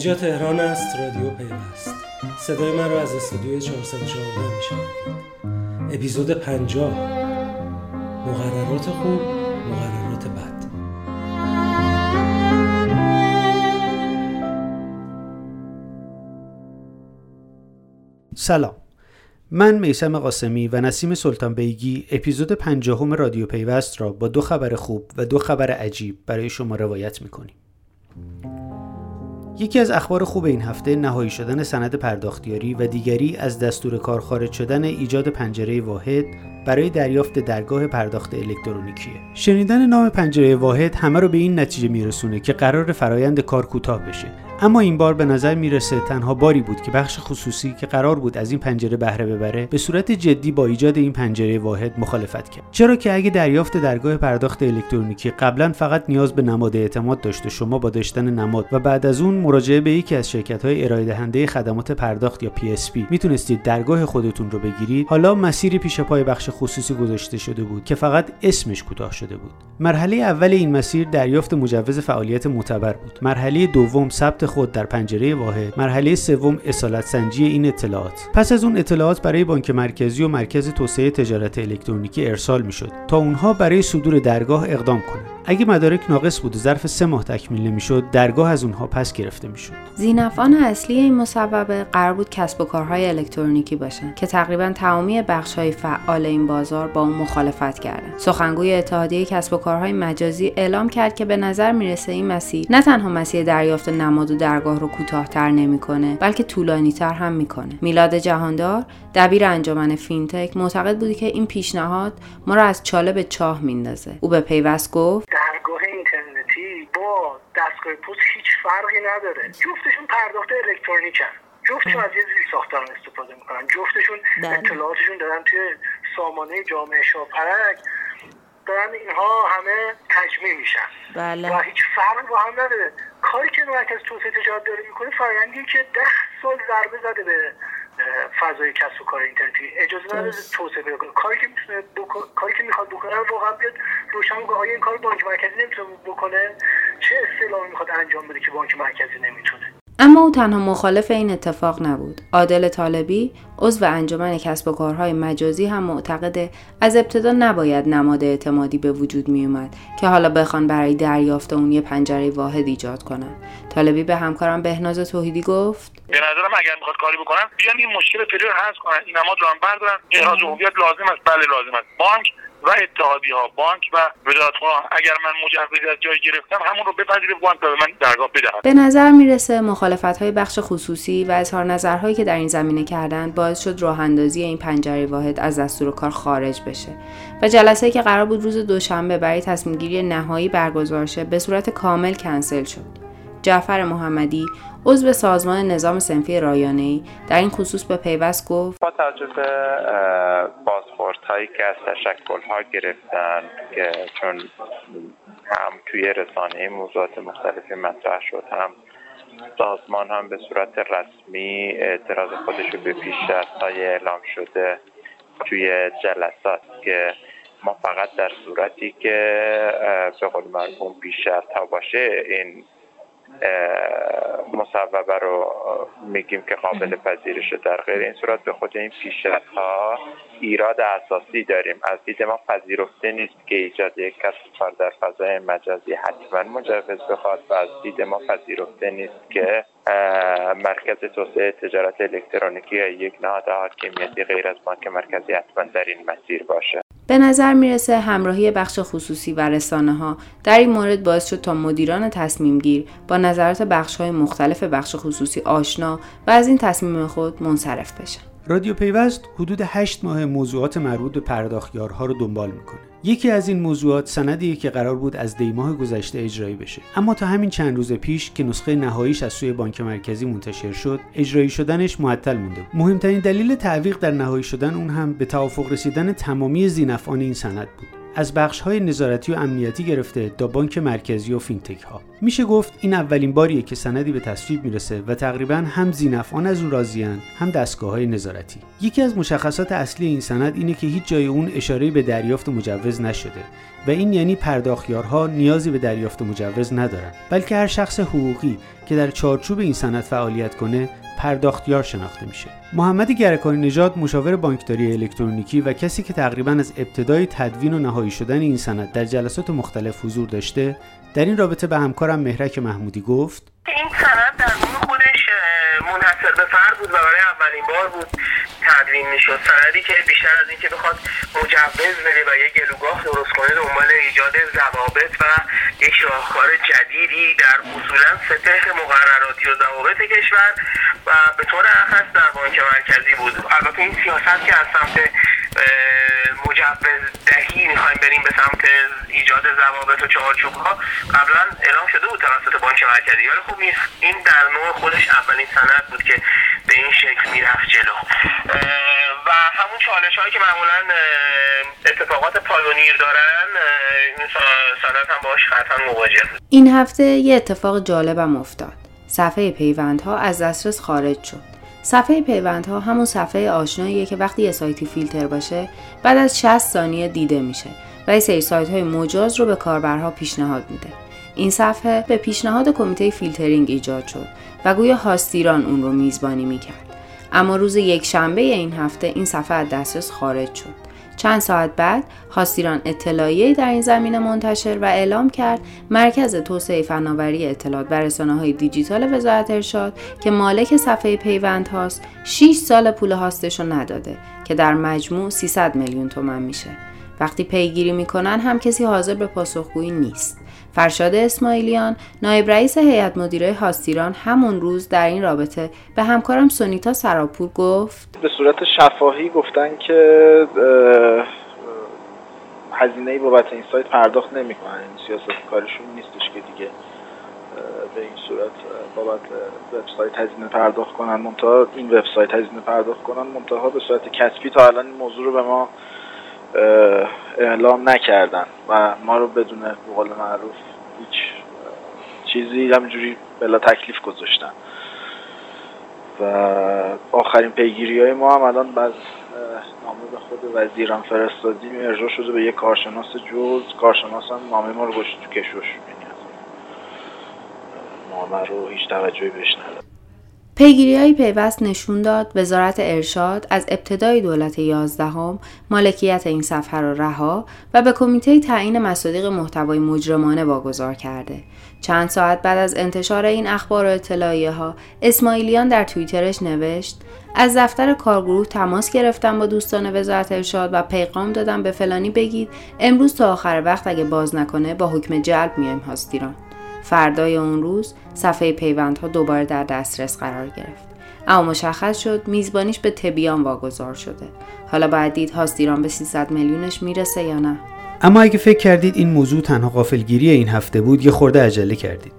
اینجا تهران است رادیو پیوست. صدای من رو از استودیوی 414 میشنوید. اپیزود 50 مقررات خوب مقررات بد. سلام. من میسم قاسمی و نسیم سلطان بیگی اپیزود پنجاهم رادیو پیوست را با دو خبر خوب و دو خبر عجیب برای شما روایت می‌کنیم. یکی از اخبار خوب این هفته نهایی شدن سند پرداختیاری و دیگری از دستور کار خارج شدن ایجاد پنجره واحد برای دریافت درگاه پرداخت الکترونیکیه. شنیدن نام پنجره واحد همه رو به این نتیجه میرسونه که قرار فرایند کار کوتاه بشه اما این بار به نظر می‌رسه تنها باری بود که بخش خصوصی که قرار بود از این پنجره بهره ببره به صورت جدی با ایجاد این پنجره واحد مخالفت کرد. چرا که اگه دریافت درگاه پرداخت الکترونیکی قبلا فقط نیاز به نماد اعتماد داشت و شما با داشتن نماد و بعد از اون مراجعه به یکی از شرکت های ارائه دهنده خدمات پرداخت یا PSP می‌تونستید درگاه خودتون رو بگیرید حالا مسیری پیش پای بخش خصوصی گذاشته شده بود که فقط اسمش کوتاه شده بود. مرحله اول این مسیر دریافت مجوز فعالیت معتبر بود. مرحله دوم ثبت خود در پنجره واحد. مرحله سوم اصالت سنجی این اطلاعات. پس از اون اطلاعات برای بانک مرکزی و مرکز توسعه تجارت الکترونیکی ارسال می‌شد تا اونها برای صدور درگاه اقدام کنند. اگه مدارک ناقص بود و ظرف سه ماه تکمیل نمی‌شد درگاه از اونها پس گرفته می‌شد. زینفعان اصلی این مصوبه قرار بود کسب و کارهای الکترونیکی باشن که تقریبا تمامی بخشهای فعال این بازار با اون مخالفت کردن سخنگوی اتحادیه کسب و کارهای مجازی اعلام کرد که به نظر می‌رسه این مسیر نه تنها مسیر دریافت نماد و درگاه رو کوتاهتر نمی‌کنه بلکه طولانیتر هم می‌کنه. میلاد جهاندار دبیر انجمن فینتک معتقد بودی که این پیشنهاد ما را از چاله به چاه میندازه. او به پیوست گفت دستگاه پست هیچ فرقی نداره. جفتشون پرداخت الکترونیکن. جفتشون از یه زیر ساختار استفاده می‌کنن. جفتشون اطلاعاتشون دارن توی سامانه جامعه شاپرک. دارن اینها همه تجمیع میشن. بله. و هیچ فرق با هم نداره. کاری که مرکز توسعه تجارت داره می‌کنه فرآیندی که ده سال ضربه زده به فضای کسب و کار اینترنتی. اجازه نداره توسعه پیدا کنه. کاری که می‌تونه کاری که می‌خواد بکنه واقعا بیاد روشن کنه آیا این کار بانک مرکزی نمی‌تونه بکنه؟ چه اصطلاحی می‌خواد انجام بده که بانک مرکزی نمی‌تونه اما او تنها مخالف این اتفاق نبود. عادل طالبی عضو انجمن کسب و کارهای مجازی هم معتقده از ابتدا نباید نماد اعتمادی به وجود می اومد که حالا بخوان برای دریافت اون یه پنجره واحد ایجاد کنن. طالبی به همکارم بهناز توحیدی گفت به نظرم اگر می‌خواد کاری بکنن بیان این مشکل رو حل کنن این نماد رو هم بردارن احراز هویت لازم است بله لازم است بانک و اتحادی ها بانک و وزارت اگر من مجوزی از جای گرفتم همون رو بپذیره بانک به من درگاه بدهد. به نظر می‌رسه مخالفت های بخش خصوصی و اظهار نظرهایی که در این زمینه کردند باعث شد راه اندازی این پنجره واحد از دستور کار خارج بشه و جلسه که قرار بود روز دوشنبه برای تصمیم گیری نهایی برگزار شه به صورت کامل کنسل شد. جعفر محمدی عضو سازمان نظام سنفی رایانه‌ای. در این خصوص به پیوست گفت با توجه به هایی که از تشکل ها گرفتن که چون هم توی رسانه موضوعات مختلفی مطرح شد هم سازمان هم به صورت رسمی اعتراض خودش رو به پیشرفت های اعلام شده توی جلسات که ما فقط در صورتی که به قول مرحوم پیشرفت ها باشه این مصوبه رو میگیم که قابل پذیرشه در غیر این صورت. به خود این پیشرفت ها ایراد اساسی داریم. از دید ما پذیرفته نیست که ایجاد یک کسب کار در فضای مجازی حتما مجوز بخواد و از دید ما پذیرفته نیست که مرکز توسعه تجارت الکترونیکی یا یک نهاد حاکمیتی غیر از بانک مرکزی حتما در این مسیر باشه. به نظر می‌رسه همراهی بخش خصوصی و رسانه ها در این مورد باعث شد تا مدیران تصمیم گیر با نظرات بخش های مختلف بخش خصوصی آشنا و از این تصمیم خود منصرف بشن. رادیو پیوست حدود 8 ماه موضوعات مربوط به پرداختیارها رو دنبال می‌کنه. یکی از این موضوعات سندیه که قرار بود از دیماه گذشته اجرایی بشه. اما تا همین چند روز پیش که نسخه نهاییش از سوی بانک مرکزی منتشر شد اجرایی شدنش معطل مونده بود. مهمترین دلیل تعویق در نهایی شدن اون هم به توافق رسیدن تمامی زینفعان این سند بود. از بخش های نظارتی و امنیتی گرفته تا بانک مرکزی و فینتک ها. میشه گفت این اولین باریه که سندی به تصویب می‌رسه و تقریبا هم زینفعان از اون راضیان هم دستگاه های نظارتی. یکی از مشخصات اصلی این سند اینه که هیچ جای اون اشاره به دریافت مجوز نشده و این یعنی پرداختیارها نیازی به دریافت مجوز ندارن بلکه هر شخص حقوقی که در چارچوب این سند فعالیت کنه پرداختیار شناخته میشه. محمد گرکانی نژاد مشاور بانکداری الکترونیکی و کسی که تقریبا از ابتدای تدوین و نهایی شدن این سند در جلسات مختلف حضور داشته در این رابطه به همکارم مهرک محمودی گفت این سند در منحصر به فرد بود و برای اولین بار بود تدوین می‌شد. سندی که بیشتر از اینکه بخواد مجوز بده و یک گلوگاه درست کنه دنبال ایجاد ضوابط و یک راهکار جدیدی در اصولا سطح مقرراتی و ضوابط کشور و به طور اخص در بانک مرکزی بود. البته این سیاست که از سمت مجوز دهی می‌خوایم بریم به سمت ایجاد ضوابط و چهارچوب ها قبلا اعلام شده بود توسط بانک مرکزی ولی خب این در نوع خودش اولین سند بود که به این شکل می‌رفت جلو. و همون چالش هایی که معمولا اتفاقات پالونیر دارن سند هم باش قطعا مواجه این هفته یه اتفاق جالبم افتاد. صفحه پیوندها از دسترس خارج شد. صفحه پیوندها همون صفحه آشناییه که وقتی یه سایتی فیلتر باشه بعد از 60 ثانیه دیده میشه و یه سری سایت های مجاز رو به کاربرها پیشنهاد میده. این صفحه به پیشنهاد کمیته فیلترینگ ایجاد شد و گویا هاستیران اون رو میزبانی می‌کرد. اما روز یک شنبه این هفته این صفحه از دسترس خارج شد. چند ساعت بعد هاستیران اطلاعیه در این زمینه منتشر و اعلام کرد مرکز توسعه فناوری اطلاعات و رسانه های دیجیتال وزارت ارشاد که مالک صفحه پیوند هاست 6 سال پول هاستش رو نداده که در مجموع 300 میلیون تومن میشه. وقتی پیگیری می‌کنن هم کسی حاضر به پاسخگویی نیست. فرشاد اسماعیلیان نایب رئیس هیئت مدیره هاستیران همون روز در این رابطه به همکارم سونیتا سراپور گفت به صورت شفاهی گفتن که هزینه بابت این سایت پرداخت نمی‌کنن. این سیاست کارشون نیستش که دیگه به این صورت بابت وبسایت هزینه پرداخت کنن منتها این وبسایت هزینه پرداخت کنن منتها به صورت کسبی تا الان این موضوع رو به ما اعلام نکردن و ما رو بدون بقول معروف هیچ چیزی همینجوری بلا تکلیف گذاشتن. و آخرین پیگیری های ما هم الان بعد نامه به خود وزیران فرستادیم ارجاع شده به یک کارشناس جز کارشناس هم نامه ما رو گشت تو کشوش. نامه رو هیچ توجهی بهش نداد پیگیری های پیوست نشون داد وزارت ارشاد از ابتدای دولت یازدهم مالکیت این صفحه را رها و به کمیته تعیین مصادیق محتوای مجرمانه واگذار کرده. چند ساعت بعد از انتشار این اخبار و اطلاعیه ها اسماعیلیان در توییترش نوشت از دفتر کارگروه تماس گرفتم با دوستان وزارت ارشاد و پیغام دادم به فلانی بگید امروز تا آخر وقت اگه باز نکنه با حکم جلب میایم هاستیران فردای اون روز صفحه پیوندها دوباره در دسترس قرار گرفت. اما مشخص شد میزبانیش به تبیان واگذار شده. حالا باید دید هاستیران به 300 میلیونش می‌رسه یا نه. اما اگه فکر کردید این موضوع تنها غافلگیری این هفته بود یه خورده عجله کردید.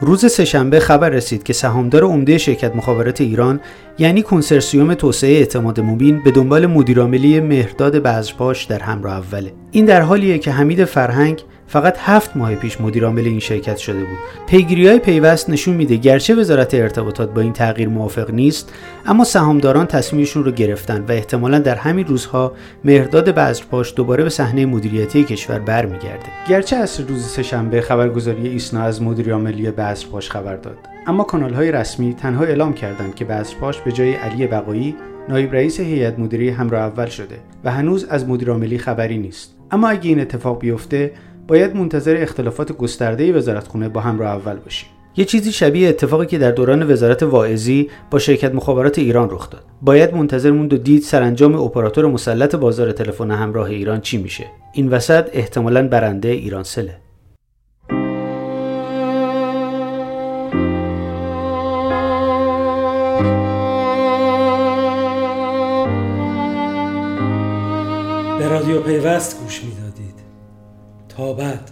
روز سهشنبه خبر رسید که سهامدار عمده شرکت مخابرات ایران یعنی کنسرسیوم توسعه اعتماد مبین به دنبال مدیرعاملی مهرداد بذرپاش در همراه اوله. این در حالیه که حمید فرهنگ فقط هفت ماه پیش مدیرعامل این شرکت شده بود. پیگیری های پیوست نشون میده گرچه وزارت ارتباطات با این تغییر موافق نیست اما سهامداران تصمیمشون رو گرفتن و احتمالا در همین روزها مهرداد بذرپاش دوباره به صحنه مدیریتی کشور برمیگرده. گرچه از روز سهشنبه خبرگزاری ایسنا از مدیرعاملی بذرپاش خبر داد. اما کانال های رسمی تنها اعلام کردند که بذرپاش به جای علی بقایی نایب رئیس هیئت مدیره همراه اول شده و هنوز از مدیرعاملی خبری نیست. اما اگه این اتفاق بیفته باید منتظر اختلافات گسترده وزارتخونه با همراه اول باشیم. یه چیزی شبیه اتفاقی که در دوران وزارت واعظی با شرکت مخابرات ایران رخ داد. باید منتظر موند و دید سرانجام اپراتور مسلط بازار تلفن همراه ایران چی میشه. این وسط احتمالا برنده ایرانسله به رادیو پیوست گوش می‌دادید تا بعد